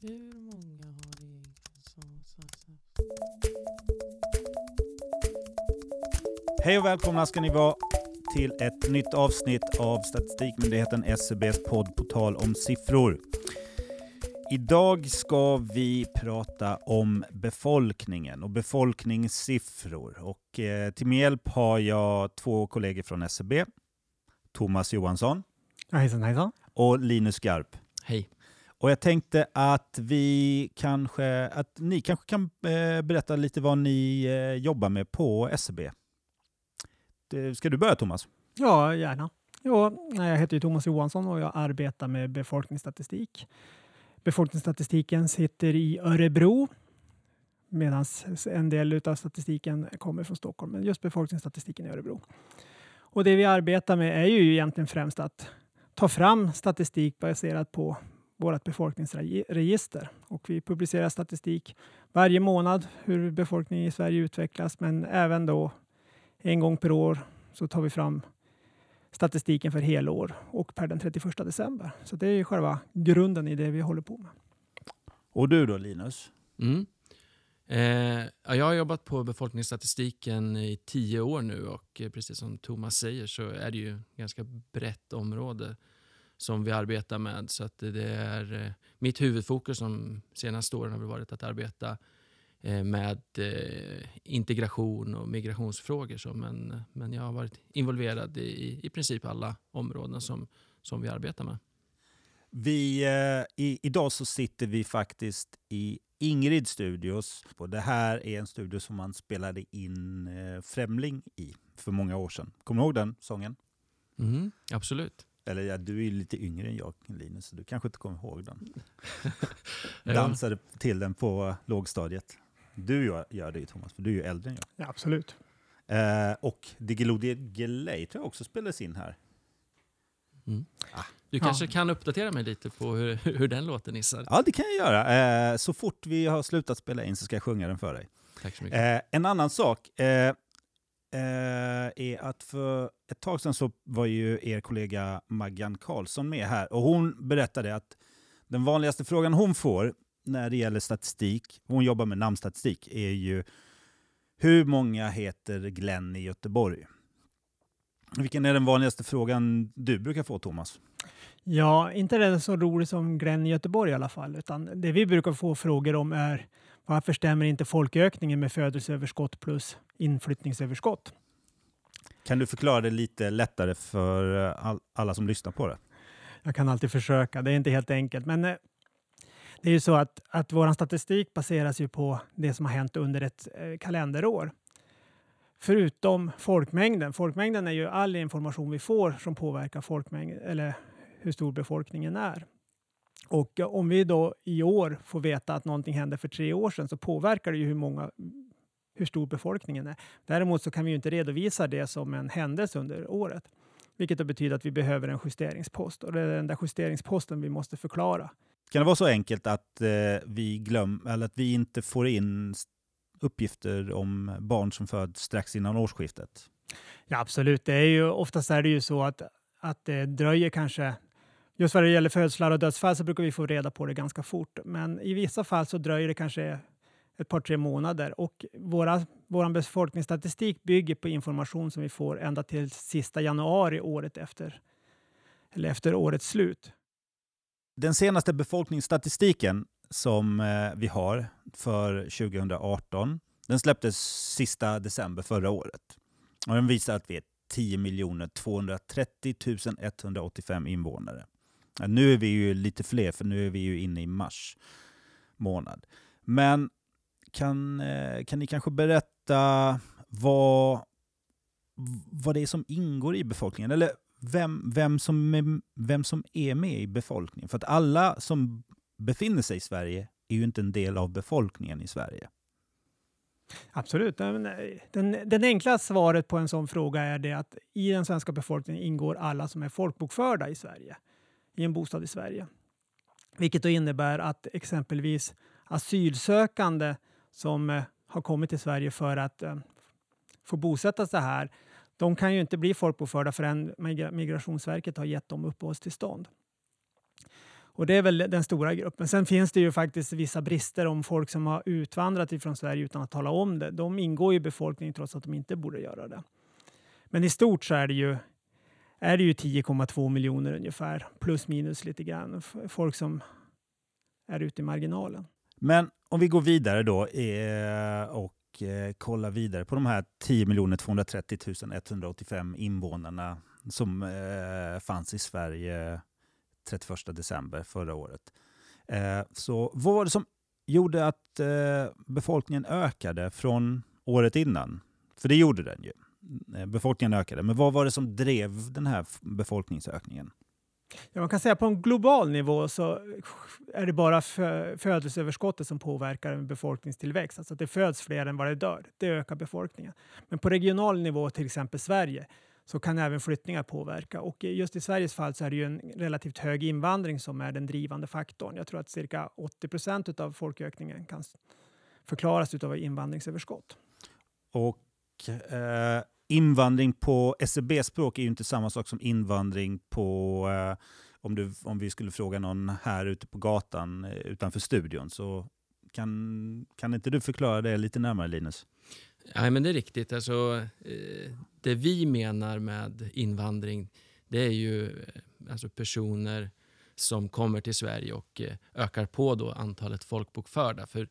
Hur många har egentligen så, så, så. Hej och välkomna ska ni vara till ett nytt avsnitt av Statistikmyndigheten SCBs podd på tal om siffror. Idag ska vi prata om befolkningen och befolkningssiffror. Och eh, till min hjälp har jag två kollegor från SCB. Thomas Johansson Hejsan hejsan. och Linus Garp. Hej. Och jag tänkte att vi kanske, att ni kanske kan eh, berätta lite vad ni eh, jobbar med på SCB. Ska du börja Thomas? Ja, gärna. Jo, jag heter Thomas Johansson och jag arbetar med befolkningsstatistik. Befolkningsstatistiken sitter i Örebro medan en del av statistiken kommer från Stockholm. Men just befolkningsstatistiken i Örebro. Och det vi arbetar med är ju egentligen främst att ta fram statistik baserat på vårt befolkningsregister. Och vi publicerar statistik varje månad hur befolkningen i Sverige utvecklas, men även då en gång per år så tar vi fram statistiken för helår och per den 31 december. Så det är ju själva grunden i det vi håller på med. Och du då Linus? Mm. Eh, ja, jag har jobbat på befolkningsstatistiken i tio år nu och eh, precis som Thomas säger så är det ju ganska brett område som vi arbetar med. Så att det är eh, mitt huvudfokus de senaste åren har varit att arbeta eh, med eh, integration och migrationsfrågor. Så, men, men jag har varit involverad i i princip alla områden som, som vi arbetar med. Vi, i, idag så sitter vi faktiskt i Ingrid Studios. Och det här är en studio som man spelade in Främling i för många år sedan. Kommer du ihåg den sången? Mm, absolut. Eller ja, du är ju lite yngre än jag Linus, så du kanske inte kommer ihåg den. Ja. Dansade till den på lågstadiet. Du gör, gör det ju Thomas, för du är ju äldre än jag. Ja, absolut. Eh, och Diggiloo Diggiley tror jag också spelades in här. Mm. Ah. Du kanske kan uppdatera mig lite på hur, hur den låter Nissar? Ja, det kan jag göra. Eh, så fort vi har slutat spela in så ska jag sjunga den för dig. Tack så mycket. Eh, en annan sak eh, Eh, är att för ett tag sedan så var ju er kollega Maggan Karlsson med här och hon berättade att den vanligaste frågan hon får när det gäller statistik, hon jobbar med namnstatistik, är ju hur många heter Glenn i Göteborg? Vilken är den vanligaste frågan du brukar få Thomas? Ja, inte den så rolig som Glenn i Göteborg i alla fall, utan det vi brukar få frågor om är varför stämmer inte folkökningen med födelseöverskott plus inflyttningsöverskott? Kan du förklara det lite lättare för eh, all, alla som lyssnar på det? Jag kan alltid försöka, det är inte helt enkelt. Men eh, det är ju så att, att vår statistik baseras ju på det som har hänt under ett eh, kalenderår. Förutom folkmängden. Folkmängden är ju all information vi får som påverkar folkmängd, eller hur stor befolkningen är. Och om vi då i år får veta att någonting hände för tre år sedan så påverkar det ju hur, många, hur stor befolkningen är. Däremot så kan vi ju inte redovisa det som en händelse under året. Vilket då betyder att vi behöver en justeringspost och det är den där justeringsposten vi måste förklara. Kan det vara så enkelt att, eh, vi, glöm, eller att vi inte får in uppgifter om barn som föds strax innan årsskiftet? Ja, absolut. Det är ju, oftast är det ju så att, att det dröjer kanske Just vad det gäller födslar och dödsfall så brukar vi få reda på det ganska fort. Men i vissa fall så dröjer det kanske ett par, tre månader. Och våra, vår befolkningsstatistik bygger på information som vi får ända till sista januari året efter. Eller efter årets slut. Den senaste befolkningsstatistiken som eh, vi har för 2018, den släpptes sista december förra året. Och den visar att vi är 10 230 185 invånare. Ja, nu är vi ju lite fler, för nu är vi ju inne i mars månad. Men kan, eh, kan ni kanske berätta vad, vad det är som ingår i befolkningen? Eller vem, vem, som är, vem som är med i befolkningen? För att alla som befinner sig i Sverige är ju inte en del av befolkningen i Sverige. Absolut. Den, eh, Den, den enkla svaret på en sån fråga är det att i den svenska befolkningen ingår alla som är folkbokförda i Sverige, i en bostad i Sverige. Vilket då innebär att exempelvis asylsökande som eh, har kommit till Sverige för att eh, få bosätta sig här, de kan ju inte bli folkbokförda förrän Migrationsverket har gett dem uppehållstillstånd. Och det är väl den stora gruppen. Sen finns det ju faktiskt vissa brister om folk som har utvandrat ifrån Sverige utan att tala om det. De ingår i befolkningen trots att de inte borde göra det. Men i stort så är det ju, är det ju 10,2 miljoner ungefär, plus minus lite grann, folk som är ute i marginalen. Men om vi går vidare då eh, och eh, kollar vidare på de här 10 230 185 invånarna som eh, fanns i Sverige 31 december förra året. Så vad var det som gjorde att befolkningen ökade från året innan? För det gjorde den ju. Eh, befolkningen ökade. Men vad var det som drev den här befolkningsökningen? Ja, man kan säga på en global nivå så är det bara födelseöverskottet som påverkar en befolkningstillväxt. Alltså att det föds fler än vad det dör. Det ökar befolkningen. Men på regional nivå, till exempel Sverige, så kan även flyttningar påverka. Och just i Sveriges fall så är det ju en relativt hög invandring som är den drivande faktorn. Jag tror att cirka 80 procent av folkökningen kan förklaras av invandringsöverskott. Och eh, invandring på SCB-språk är ju inte samma sak som invandring på eh, om, du, om vi skulle fråga någon här ute på gatan eh, utanför studion. Så kan, kan inte du förklara det lite närmare Linus? Nej, men det är riktigt. Alltså, eh, det vi menar med invandring det är ju eh, alltså personer som kommer till Sverige och eh, ökar på då antalet folkbokförda. För,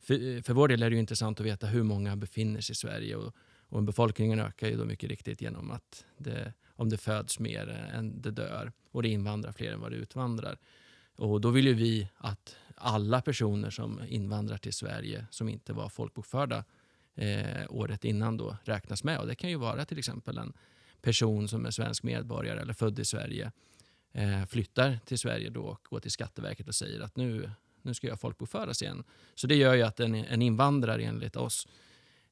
för, för vår del är det intressant att veta hur många befinner sig i Sverige. Och, och befolkningen ökar ju då mycket riktigt genom att det, om det föds mer än det dör och det invandrar fler än vad det utvandrar. Och då vill ju vi att alla personer som invandrar till Sverige som inte var folkbokförda eh, året innan då räknas med. Och det kan ju vara till exempel en person som är svensk medborgare eller född i Sverige eh, flyttar till Sverige då och går till Skatteverket och säger att nu, nu ska jag folkbokföras igen. Så det gör ju att en, en invandrare enligt oss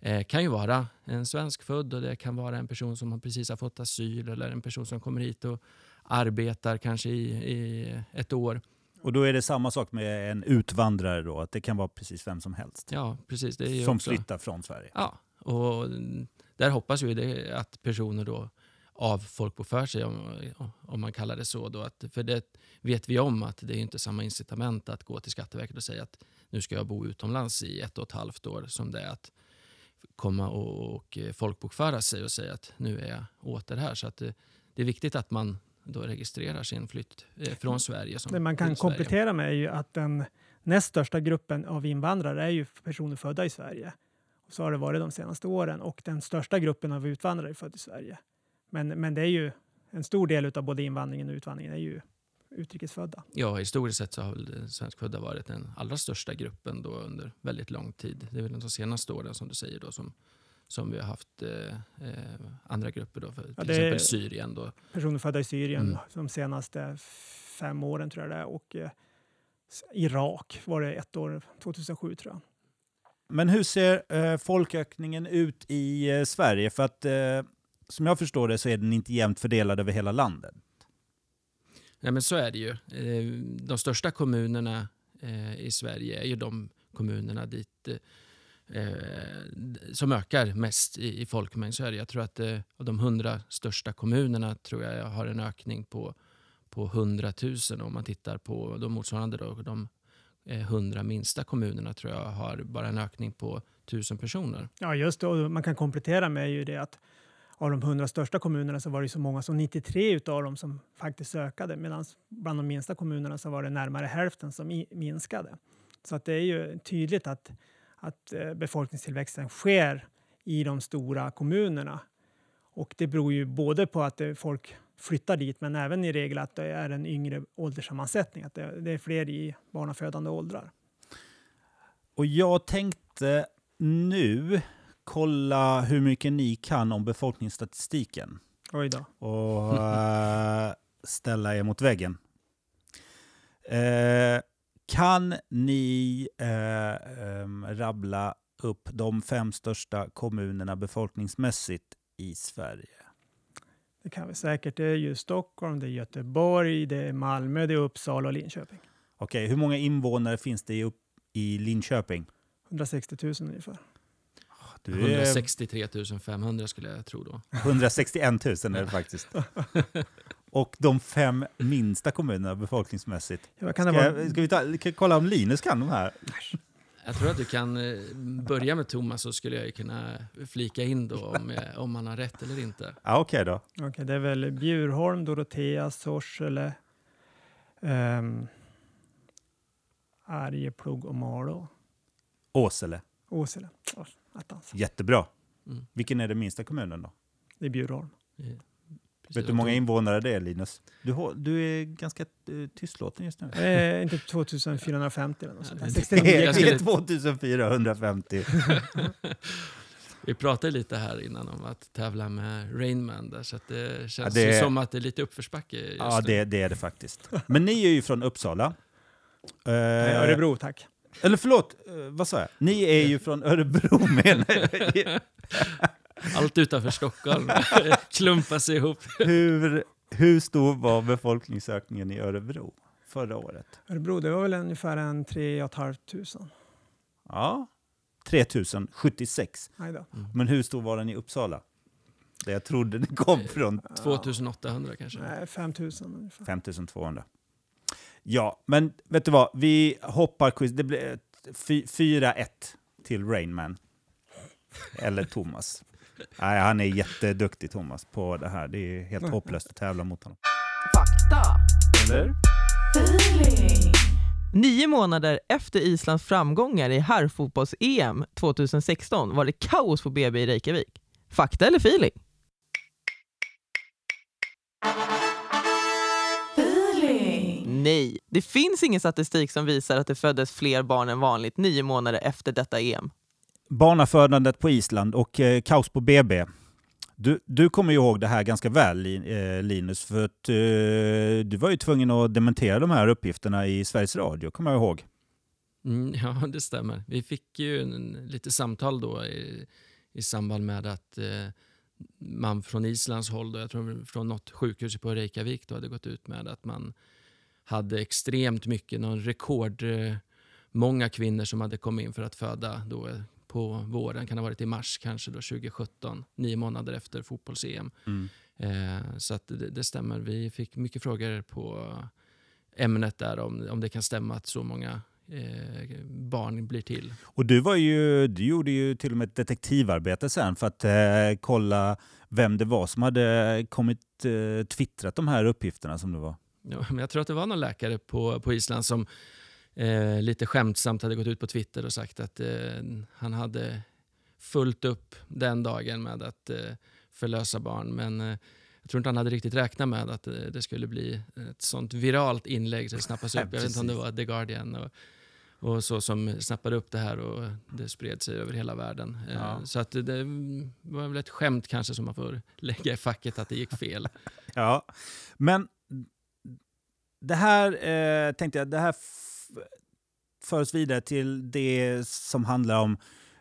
eh, kan ju vara en svensk född och det kan vara en person som precis har fått asyl eller en person som kommer hit och arbetar kanske i, i ett år och då är det samma sak med en utvandrare då, att det kan vara precis vem som helst? Ja, precis. Som också. flyttar från Sverige? Ja, och där hoppas vi att personer då avfolkbokför sig, om, om man kallar det så. Då, att, för det vet vi om att det är inte samma incitament att gå till Skatteverket och säga att nu ska jag bo utomlands i ett och ett halvt år som det är att komma och, och folkbokföra sig och säga att nu är jag åter här. Så att det, det är viktigt att man då registrerar sin flytt eh, från Sverige. Som det man kan komplettera med är ju att den näst största gruppen av invandrare är ju personer födda i Sverige. Och så har det varit de senaste åren och den största gruppen av utvandrare är född i Sverige. Men, men det är ju en stor del av både invandringen och utvandringen är ju utrikesfödda. Ja, historiskt sett så har väl svenskfödda varit den allra största gruppen då under väldigt lång tid. Det är väl de senaste åren som du säger då som som vi har haft eh, eh, andra grupper, då, för till ja, exempel Syrien. Då. Personer födda i Syrien mm. de senaste fem åren tror jag det är. Och eh, Irak var det ett år, 2007 tror jag. Men hur ser eh, folkökningen ut i eh, Sverige? För att eh, som jag förstår det så är den inte jämnt fördelad över hela landet. Nej men så är det ju. Eh, de största kommunerna eh, i Sverige är ju de kommunerna dit eh, som ökar mest i, folkmängd så är det. Jag tror att av de hundra största kommunerna tror jag har en ökning på, på 100 000 om man tittar på de motsvarande då, de hundra 100 minsta kommunerna tror jag har bara en ökning på 1000 personer. Ja just det, och man kan komplettera med ju det att av de 100 största kommunerna så var det så många som 93 av dem som faktiskt ökade medan bland de minsta kommunerna så var det närmare hälften som minskade. Så att det är ju tydligt att att eh, befolkningstillväxten sker i de stora kommunerna. Och det beror ju både på att eh, folk flyttar dit, men även i regel att det är en yngre ålderssammansättning, att det är fler i barnafödande åldrar. Och jag tänkte nu kolla hur mycket ni kan om befolkningsstatistiken. Oj då. Och äh, ställa er mot väggen. Eh, kan ni eh, eh, rabbla upp de fem största kommunerna befolkningsmässigt i Sverige? Det kan vi säkert. Det är ju Stockholm, det är Göteborg, det är Malmö, det är Uppsala och Linköping. Okej, hur många invånare finns det i, i Linköping? 160 000 ungefär. Du är... 163 500 skulle jag tro då. 161 000 är det faktiskt. och de fem minsta kommunerna befolkningsmässigt. Ja, kan Ska, vara? jag- ska vi ta, kan kolla om Linus kan de här? Jag tror att du kan eh, börja med Thomas så skulle jag ju kunna flika in då om, jag, om man har rätt eller inte. Ja, Okej då. Okej, det är väl Bjurholm, Dorotea, Sorsele, um, Arjeplog och Malå. Åsele. Åsele. Attans. Jättebra. Mm. Vilken är den minsta kommunen då? Det är Bjurholm. Eh, precis. Vet du hur många invånare det är Linus? Du, har- du är ganska uh, tystlåten just nu. Eh, inte 2450 eller något sånt. Det- 69 Det är, jag det skulle- är 2450. Vi pratade lite här innan om att tävla med Rainman där, så att det känns Ja, det- som att det är lite uppförsbacke just Ja, nu. det, det är det faktiskt. Men ni är ju från Uppsala. Eh, Örebro, tack. Eller förlåt, eh, vad sa jag? Ni är ju från Örebro menar jag. Allt utanför Stockholm klumpas ihop. hur, hur stor var befolkningsökningen i Örebro förra året? Örebro, det var väl ungefär en 3 500. Ja, 3076. Nej då. Men hur stor var den i Uppsala? Där jag trodde det kom från 2800 kanske. Nej, 5000 ungefär. 5200. Ja, men vet du vad? Vi hoppar quiz. Det blir ett fy- 4-1 till Rainman. Eller Thomas. Nej, han är jätteduktig Thomas på det här. Det är helt hopplöst att tävla mot honom. Fakta. Eller? Feeling. Nio månader efter Islands framgångar i herrfotbolls-EM 2016 var det kaos på BB i Reykjavik. Fakta eller feeling? Nej, det finns ingen statistik som visar att det föddes fler barn än vanligt nio månader efter detta EM. Barnafödandet på Island och eh, kaos på BB. Du, du kommer ju ihåg det här ganska väl eh, Linus, för att eh, du var ju tvungen att dementera de här uppgifterna i Sveriges Radio, kommer jag ihåg. Mm, ja, det stämmer. Vi fick ju en, lite samtal då i, i samband med att eh, man från Islands håll, då, jag tror från något sjukhus på Reykjavik, då, hade gått ut med att man hade extremt mycket, någon rekord, eh, många kvinnor som hade kommit in för att föda då, eh, på våren, kan ha varit i mars kanske då 2017, nio månader efter fotbolls-EM. Eh, så att det, det stämmer. Vi fick mycket frågor på ämnet där om, om det kan stämma att så många eh, barn blir till. Och du, var ju, du gjorde ju till och med ett detektivarbete sen för att eh, kolla vem det var som hade kommit eh, twittrat de här uppgifterna som det var. Ja, men jag tror att det var någon läkare på, på Island som eh, lite skämtsamt hade gått ut på Twitter och sagt att eh, han hade fullt upp den dagen med att eh, förlösa barn. Men eh, jag tror inte han hade riktigt räknat med att eh, det skulle bli ett sånt viralt inlägg det snappas upp. Jag vet inte om det var The Guardian och, och så som snappade upp det här och det spred sig över hela världen. Eh, Ja. Så att det, det var väl ett skämt kanske som man får lägga i facket att det gick fel. Ja, men det här eh, tänkte jag, det här för oss vidare till det som handlar om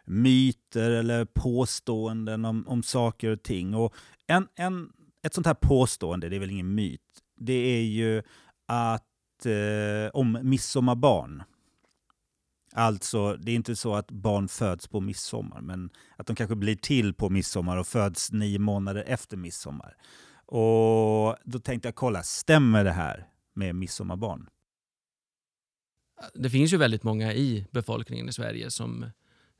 myter eller påståenden om, om saker och ting. Och en, en, ett sånt här påstående, det är väl ingen myt, det är ju att eh, om midsommarbarn. Alltså, det är inte så att barn föds på midsommar, men att de kanske blir till på midsommar och föds nio månader efter midsommar. Och då tänkte jag kolla, stämmer det här med midsommarbarn? Det finns ju väldigt många i befolkningen i Sverige som,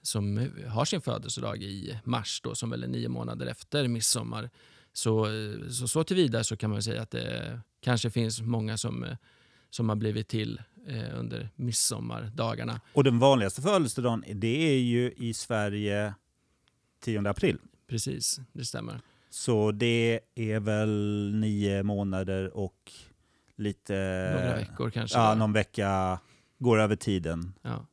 som har sin födelsedag i mars, då, som väl är nio månader efter midsommar. Så, så, så tillvida så kan man säga att det kanske finns många som, som har blivit till eh, under midsommardagarna. Och den vanligaste födelsedagen, det är ju i Sverige 10 april. Precis, det stämmer. Så det är väl nio månader och lite... Några veckor kanske. Ja, någon vecka går över tiden. Ja.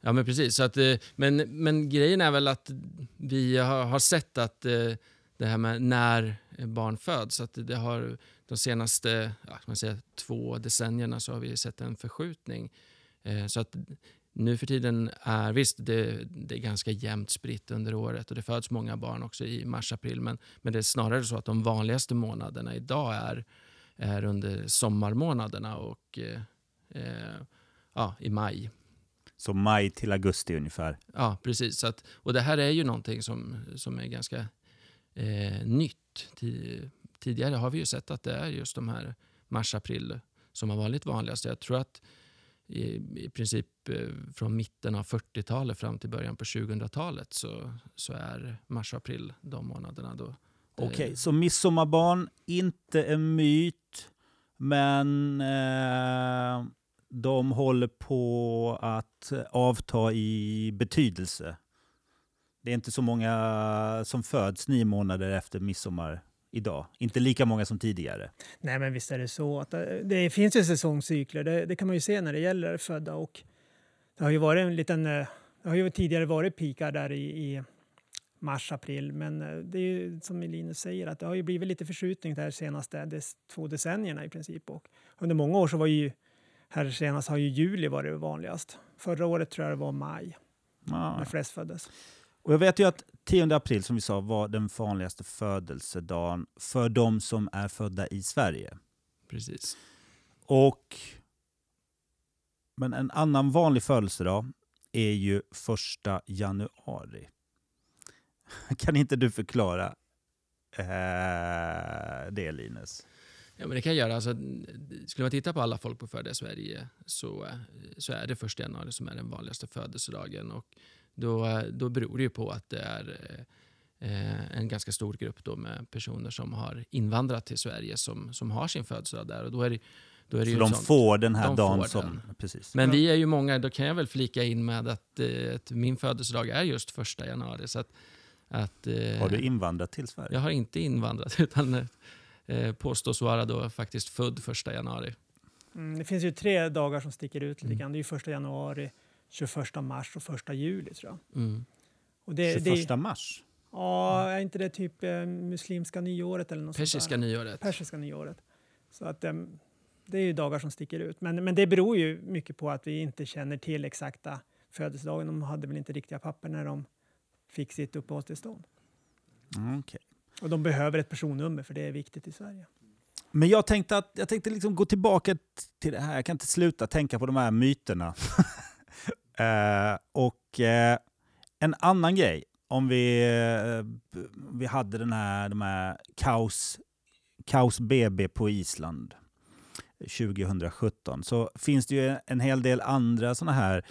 Ja, men precis. Så att, eh, men, men grejen är väl att vi har, sett att eh, det här med när barn föds, att det har de senaste ja, man säga, två decennierna så har vi sett en förskjutning. Eh, Så att nu för tiden är visst, det, det är ganska jämnt spritt under året och det föds många barn också i mars-april, men, men det är snarare så att de vanligaste månaderna idag är, är under sommarmånaderna och eh, eh, ja, i maj. Så maj till augusti ungefär. Ja, precis. Att, och det här är ju någonting som, som är ganska eh, nytt tidigare har vi ju sett att det är just de här mars-april som har varit vanligast. Jag tror att i, i princip eh, från mitten av 40-talet fram till början på 2000-talet så, så är mars-april de månaderna då. Okej, okay, så midsommarbarn, inte en myt, men eh, de håller på att avta i betydelse. Det är inte så många som föds nio månader efter midsommar idag. Inte lika många som tidigare. Nej, men visst är det så. att Det, eh, det finns ju säsongscykler. Det, det, kan man ju se när det gäller födda. Och det har ju varit en liten... Eh, det har ju tidigare varit pikar där i, i mars, april. Men eh, det är ju som Linus säger att det har ju blivit lite förskjutning de senaste des, två decennierna i princip. Och under många år så var ju här senast har ju juli varit vanligast. Förra året tror jag det var maj ah. när flest föddes. Och jag vet ju att 10 april som vi sa var den vanligaste födelsedagen för de som är födda i Sverige. Precis. Och men en annan vanlig födelsedag är ju första januari. Kan inte du förklara eh, det Linus? Ja, men det kan jag göra. Alltså, skulle man titta på alla folkbokförda i Sverige så, så är det första januari som är den vanligaste födelsedagen. Och då, då beror det ju på att det är eh, en ganska stor grupp då med personer som har invandrat till Sverige som, som har sin födelsedag där. Och då är det, då är det så de sånt, får den här dagen som... Precis. Men vi är ju många, då kan jag väl flika in med att, eh, att min födelsedag är just första januari. Så att, att, eh, har du invandrat till Sverige? Jag har inte invandrat utan eh, påstås vara då faktiskt född första januari. Mm, det finns ju tre dagar som sticker ut lite mm. grann. Det är ju första januari, 21 mars och första juli tror jag. Mm. Och det, 21 det, mars? Ja, är inte det typ eh, muslimska nyåret eller något Persiska sånt nyåret. Persiska nyåret. Så att, eh, det är ju dagar som sticker ut. Men, men det beror ju mycket på att vi inte känner till exakta födelsedagen. De hade väl inte riktiga papper när de fick sitt uppehållstillstånd. Mm, okay. Och de behöver ett personnummer för det är viktigt i Sverige. Men jag tänkte, att, jag tänkte liksom gå tillbaka till det här. Jag kan inte sluta tänka på de här myterna. Uh, och uh, en annan grej, om vi, uh, vi hade den här, de här kaos, kaos BB på Island 2017 så finns det ju en hel del andra sådana här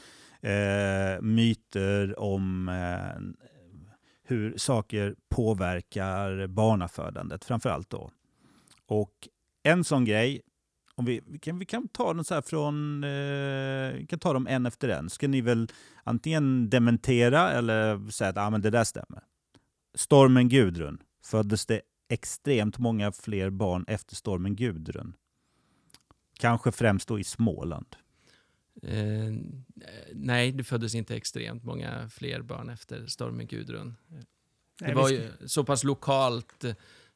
myter om hur saker påverkar barnafödandet framförallt då. Och en sån grej om vi, vi, kan, vi kan ta dem så från, eh, vi kan ta dem en efter en. Ska ni väl antingen dementera eller säga att ah, men det där stämmer. Stormen Gudrun. Föddes det extremt många fler barn efter stormen Gudrun? Kanske främst då i Småland. Eh, nej, det föddes inte extremt många fler barn efter stormen Gudrun. Det var ju så pass lokalt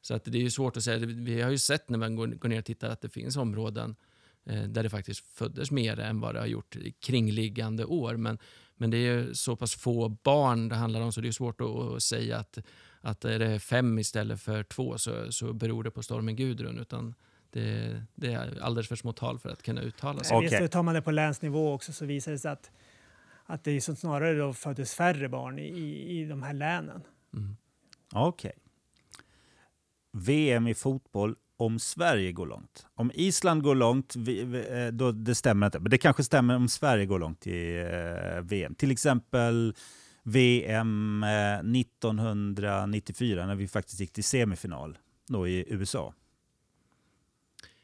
så att det är svårt att säga. Vi har ju sett när man går, går ner och tittar att det finns områden eh, där det faktiskt föddes mer än vad det har gjort kringliggande år. Men, men det är så pass få barn det handlar om så det är svårt att, att säga att, att är det fem istället för två så, så beror det på stormen Gudrun. Utan det, det är alldeles för små tal för att kunna uttala sig. Okay. tar man det på länsnivå också så visar det sig att, att det är snarare då föddes färre barn i, i de här länen. Mm. Okej. Okay. VM i fotboll om Sverige går långt. Om Island går långt, eh, då det stämmer inte. Men det kanske stämmer om Sverige går långt i eh, VM. Till exempel VM 1994 när vi faktiskt gick till semifinal då i USA.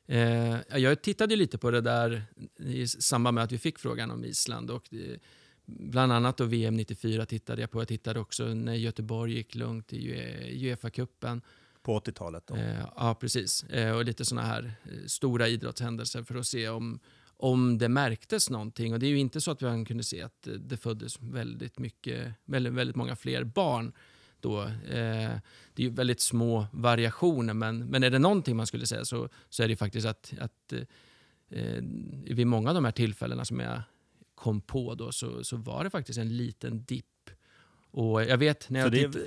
Eh, jag tittade lite på det där i samband med att vi fick frågan om Island. Och det, bland annat då VM 94 tittade jag på. Jag tittade också när Göteborg gick långt i Uefa-cupen. På 80-talet? Eh, ja, precis. Eh, och lite såna här eh, stora idrottshändelser för att se om, om det märktes någonting. Och det är ju inte så att vi kunde se att det föddes väldigt, mycket, väldigt, väldigt många fler barn då. Eh, det är ju väldigt små variationer, men, men är det någonting man skulle säga så, så är det faktiskt att, att eh, vid många av de här tillfällena som jag kom på då, så, så var det faktiskt en liten dipp. Och jag vet när jag tittade...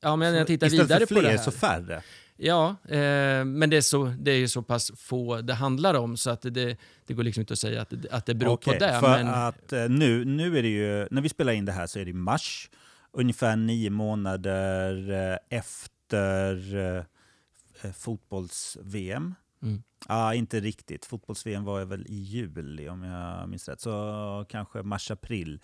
Ja, men när jag tittar vidare på det här. så färre? Ja, eh, men det är, så, det är så pass få det handlar om så att det, det går liksom inte att säga att, det, att det beror okay, på det. För men... att eh, nu, nu är det ju, när vi spelar in det här så är det mars, ungefär nio månader eh, efter eh, fotbolls-VM. Mm. Ja, inte riktigt. Fotbolls-VM var väl i juli om jag minns rätt. Så kanske mars-april.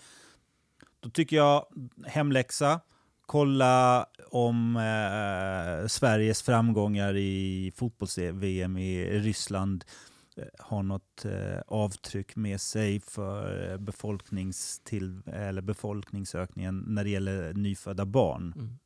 Då tycker jag hemläxa. Kolla om eh, Sveriges framgångar i fotbolls-VM i Ryssland eh, Eh, har något eh, avtryck med sig för eh, befolkningstill, eller befolkningsökningen när det gäller nyfödda barn. Mm.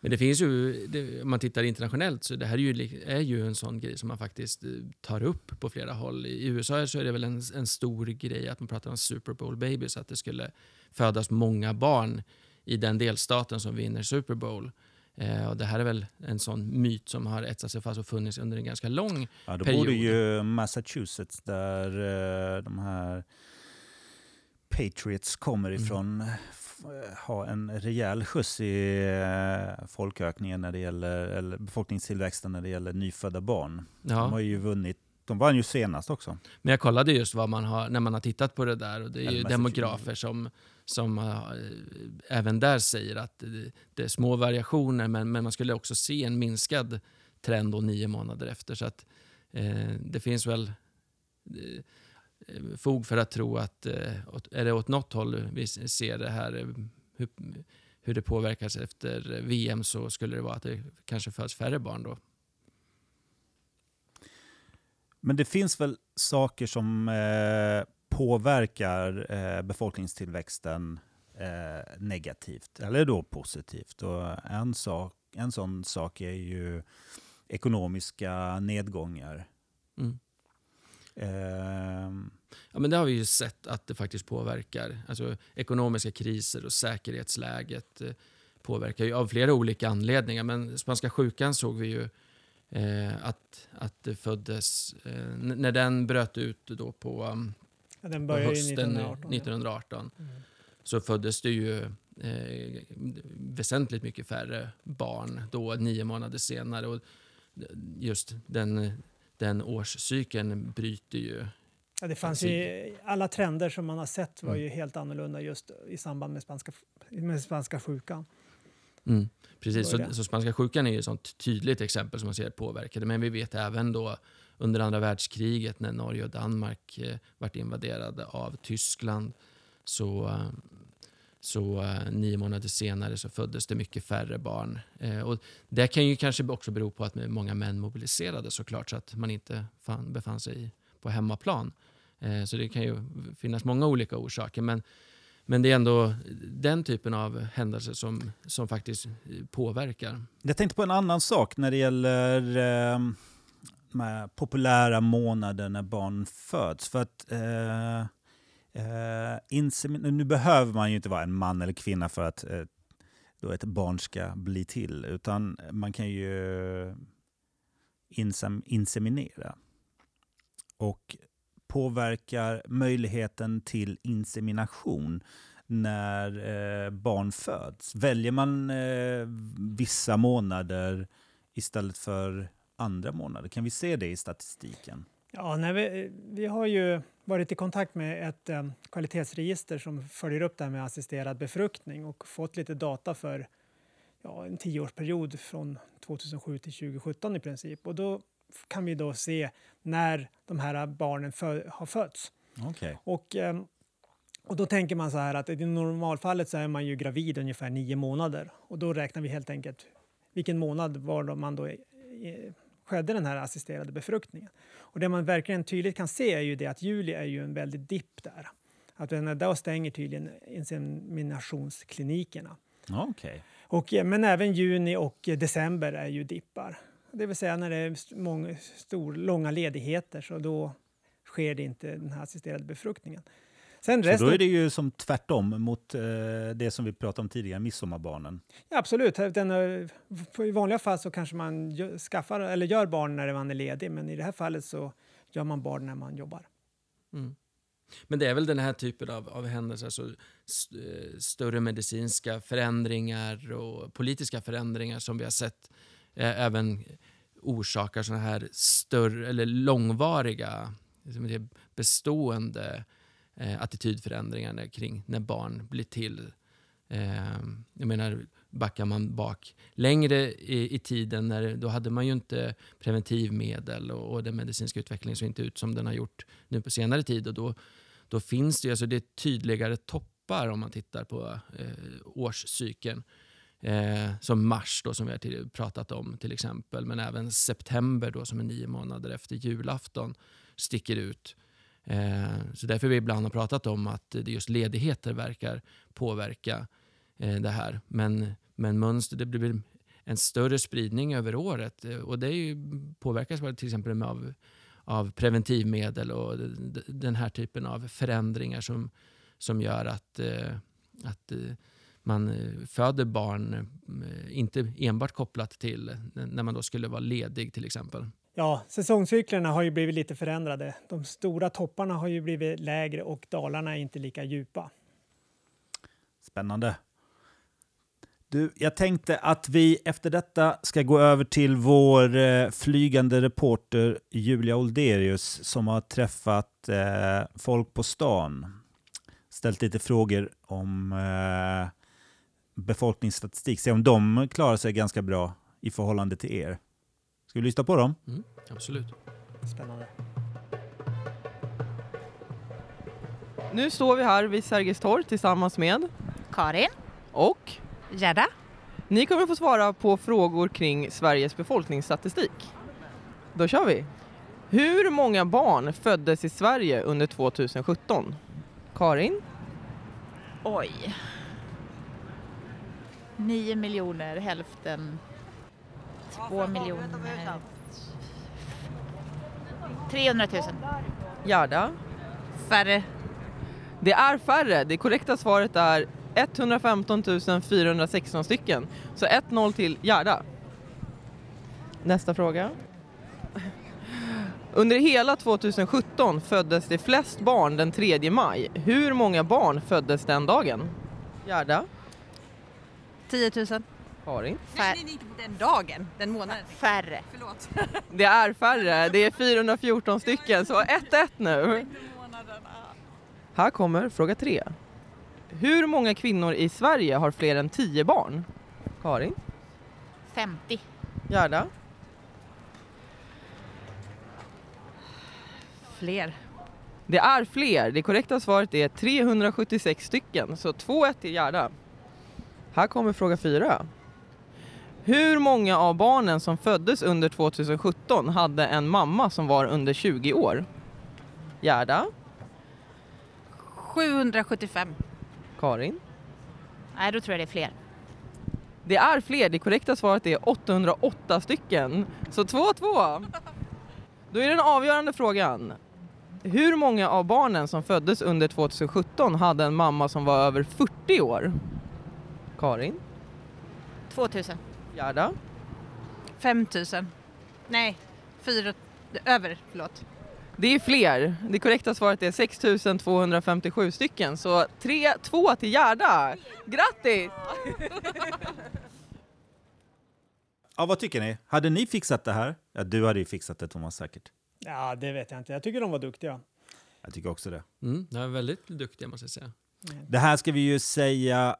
Men det finns ju, det, om man tittar internationellt så det här är ju, är ju en sån grej som man faktiskt tar upp på flera håll. I USA så är det väl en, en stor grej att man pratar om Super Bowl babies, att det skulle födas många barn i den delstaten som vinner Super Bowl. Eh, och det här är väl en sån myt som har etsat sig fast och funnits under en ganska lång Ja, då period. borde ju Massachusetts, där eh, de här Patriots kommer Mm. ifrån, f- ha en rejäl skjuts i eh, folkökningen när det gäller, eller befolkningstillväxten när det gäller nyfödda barn. De Ja. har ju vunnit, de vann ju senast också. Men jag kollade just vad man har, när man har tittat på det där och det är ju Eller demografer som, som äh, även där säger att det, det är små variationer men, men man skulle också se en minskad trend då nio månader efter. Så att eh, det finns väl eh, fog för att tro att eh, åt, är det åt något håll vi ser det här eh, hur, hur det påverkas efter VM så skulle det vara att det kanske föds färre barn då. Men det finns väl saker som eh, påverkar eh, befolkningstillväxten eh, negativt, eller då positivt. Och en, sak, en sån sak är ju ekonomiska nedgångar. Mm. Ehm, Ja, men det har vi ju sett att det faktiskt påverkar. Alltså, ekonomiska kriser och säkerhetsläget eh, påverkar ju av flera olika anledningar. Men spanska sjukan såg vi ju eh, att, att det föddes... Eh, när den bröt ut då på, um, den börjar hösten 1918. ja. 1918 Mm. så föddes det ju eh, väsentligt mycket färre barn då nio månader senare. Och just den, den årscykeln bryter ju Ja, det fanns ju, alla trender som man har sett var ju helt annorlunda just i samband med spanska, med spanska sjukan. Mm, precis, så, så spanska sjukan är ju ett sånt tydligt exempel som man ser påverkade. Men vi vet även då under andra världskriget när Norge och Danmark eh, vart invaderade av Tyskland så, eh, så eh, nio månader senare så föddes det mycket färre barn. Eh, och det kan ju kanske också bero på att många män mobiliserade såklart så att man inte fann, befann sig på hemmaplan. Eh, så det kan ju finnas många olika orsaker. Men men det är ändå den typen av händelser som, som faktiskt eh, påverkar. jag tänkte på en annan sak när det gäller eh, de här populära månader när barn föds. För att eh, eh, nu behöver man ju inte vara en man eller kvinna för att eh, då ett barn ska bli till. Utan man kan ju insem- inseminera. Och påverkar möjligheten till insemination när eh, barn föds. Väljer man eh, vissa månader istället för andra månader? Kan vi se det i statistiken? Ja, nej, vi, vi har ju varit i kontakt med ett eh, kvalitetsregister som följer upp det här med assisterad befruktning och fått lite data för ja, en tioårsperiod från 2007 till 2017 i princip. Och då kan vi då se när de här barnen fö- har fötts. Okej. Och, ehm, och då tänker man så här att i normalfallet så är man ju gravid ungefär nio månader och då räknar vi helt enkelt vilken månad var man då eh, skedde den här assisterade befruktningen. Och det man verkligen tydligt kan se är ju det att juli är ju en väldig dipp där. Att den, där stänger tydligen inseminationsklinikerna. Okej. Och, men även juni och december är ju dippar. Det vill säga när det är många, stor, långa ledigheter så då sker det inte den här assisterade befruktningen. Sen Så resten, då är det ju som tvärtom mot eh, det som vi pratade om tidigare, midsommarbarnen. ja, absolut, den, är- i vanliga fall så kanske man skaffar, eller gör barn när man är ledig men i det här fallet så gör man barn när man jobbar. Mm. Men det är väl den här typen av, av händelser, alltså st eh, större medicinska förändringar och politiska förändringar som vi har sett eh, även orsakar såna här större eller långvariga, liksom bestående eh, attitydförändringar kring när barn blir till. Eh, jag menar, backar man bak längre i, i tiden, när, då hade man ju inte preventivmedel och, och den medicinska utvecklingen såg inte ut som den har gjort nu på senare tid. Och då, då finns det, alltså det är tydligare toppar om man tittar på eh, årscykeln. Eh, som mars då, som vi har pratat om till exempel, men även september då, som är nio månader efter julafton sticker ut. Eh, så därför vi ibland har pratat om att just ledigheter verkar påverka eh, det här. Men, men mönster, det blir en större spridning över året eh, och det är ju, påverkas till exempel av, av preventivmedel och den här typen av förändringar som, som gör att, eh, att eh, man eh, föder barn, inte enbart kopplat till när man då skulle vara ledig till exempel. Ja, säsongscyklerna har ju blivit lite förändrade. De stora topparna har ju blivit lägre och dalarna är inte lika djupa. Spännande. Du, jag tänkte att vi efter detta ska gå över till vår eh, flygande reporter Julia Olderius som har träffat eh, folk på stan. Ställt lite frågor om eh, befolkningsstatistik. Se om de klarar sig ganska bra i förhållande till er. Ska vi lyssna på dem? Mm, absolut. Spännande. Nu står vi här vid Sergels torg tillsammans med Karin och Gerda. Ni kommer få svara på frågor kring Sveriges befolkningsstatistik. Då kör vi! Hur många barn föddes i Sverige under 2017? Karin? Oj. 9 miljoner, hälften 2 miljoner. 300 000. Gerda? Färre. Det är färre. Det korrekta svaret är 115 416 stycken. Så 1-0 till Gerda. Nästa fråga. Under hela 2017 föddes det flest barn den 3 maj. Hur många barn föddes den dagen? Gerda? 10 000. Karin? Fär- Nej, nej, inte på den dagen, den månaden. Färre. Förlåt. Det är färre. Det är 414 stycken, så 1-1 nu. Här kommer fråga tre. Hur många kvinnor i Sverige har fler än 10 barn? Karin? 50. Gerda? Fler. Det är fler. Det korrekta svaret är 376 stycken, så 2-1 till Gerda. Här kommer fråga fyra. Hur många av barnen som föddes under 2017 hade en mamma som var under 20 år? Gerda? 775. Karin? Nej, då tror jag det är fler. Det är fler. Det korrekta svaret är 808 stycken. Så 2-2. Då är den avgörande frågan. Hur många av barnen som föddes under 2017 hade en mamma som var över 40 år? Karin? 2000. Gerda? 5000. Nej, fyra, över, förlåt. Det är fler. Det korrekta svaret är 6257 stycken. Så 3-2 till Gerda. Grattis! Ja, vad tycker ni? Hade ni fixat det här? Ja, du hade ju fixat det Thomas säkert. Ja, det vet jag inte. Jag tycker de var duktiga. Jag tycker också det. Mm, de är väldigt duktiga måste jag säga. Det här ska vi ju säga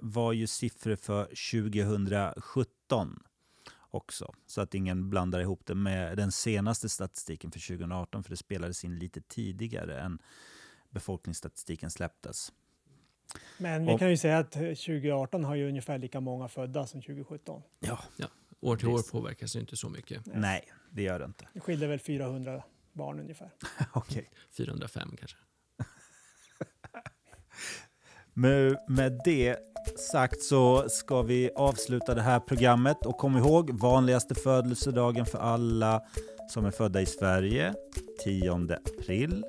var ju siffror för 2017 också. Så att ingen blandar ihop det med den senaste statistiken för 2018 för det spelades in lite tidigare än befolkningsstatistiken släpptes. Men vi Och- kan ju säga att 2018 har ju ungefär lika många födda som 2017. Ja, År till år påverkas det inte så mycket. nej, det gör det inte. Det skiljer väl 400 barn ungefär. Okej. 405 kanske. Med, med det sagt så ska vi avsluta det här programmet och kom ihåg vanligaste födelsedagen för alla som är födda i Sverige 10 april.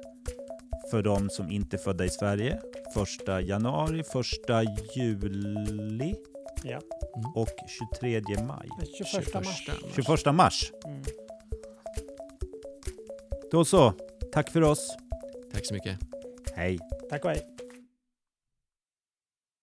För de som inte är födda i Sverige 1 januari, 1 juli Ja. och 23 maj. 21 mars. 21 mars. Mm. Då så, tack för oss. Tack så mycket. Hej. Tack och hej.